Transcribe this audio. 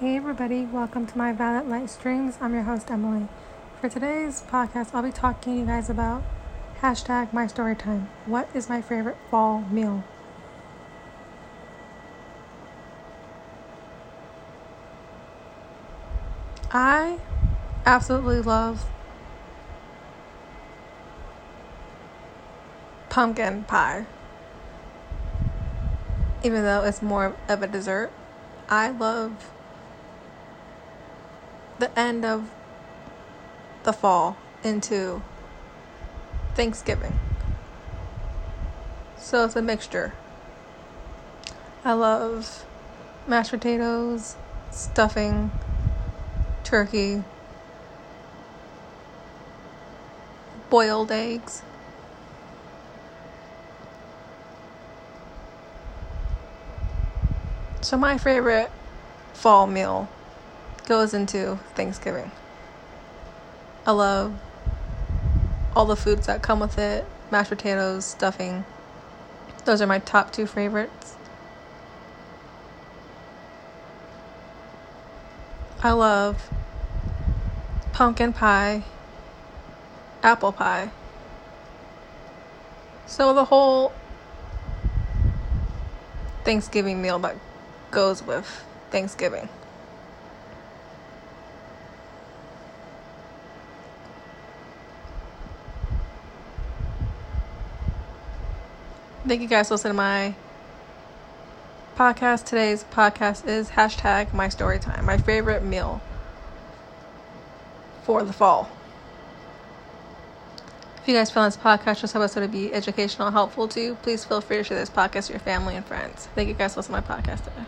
Hey everybody, welcome to my Violet Light Streams. I'm your host Emily. For today's podcast, I'll be talking to you guys about hashtag my story time. What is my favorite fall meal? I absolutely love pumpkin pie. Even though it's more of a dessert, I love the end of the fall into Thanksgiving. So it's a mixture. I love mashed potatoes, stuffing, turkey, boiled eggs. So, my favorite fall meal goes into Thanksgiving. I love all the foods that come with it mashed potatoes, stuffing. Those are my top two favorites. I love pumpkin pie, apple pie. So the whole Thanksgiving meal that goes with Thanksgiving. Thank you guys for listening to my podcast. Today's podcast is hashtag my story time, my favorite meal for the fall. If you guys found this podcast just episode to be educational and helpful you, please feel free to share this podcast with your family and friends. Thank you guys for listening to my podcast today.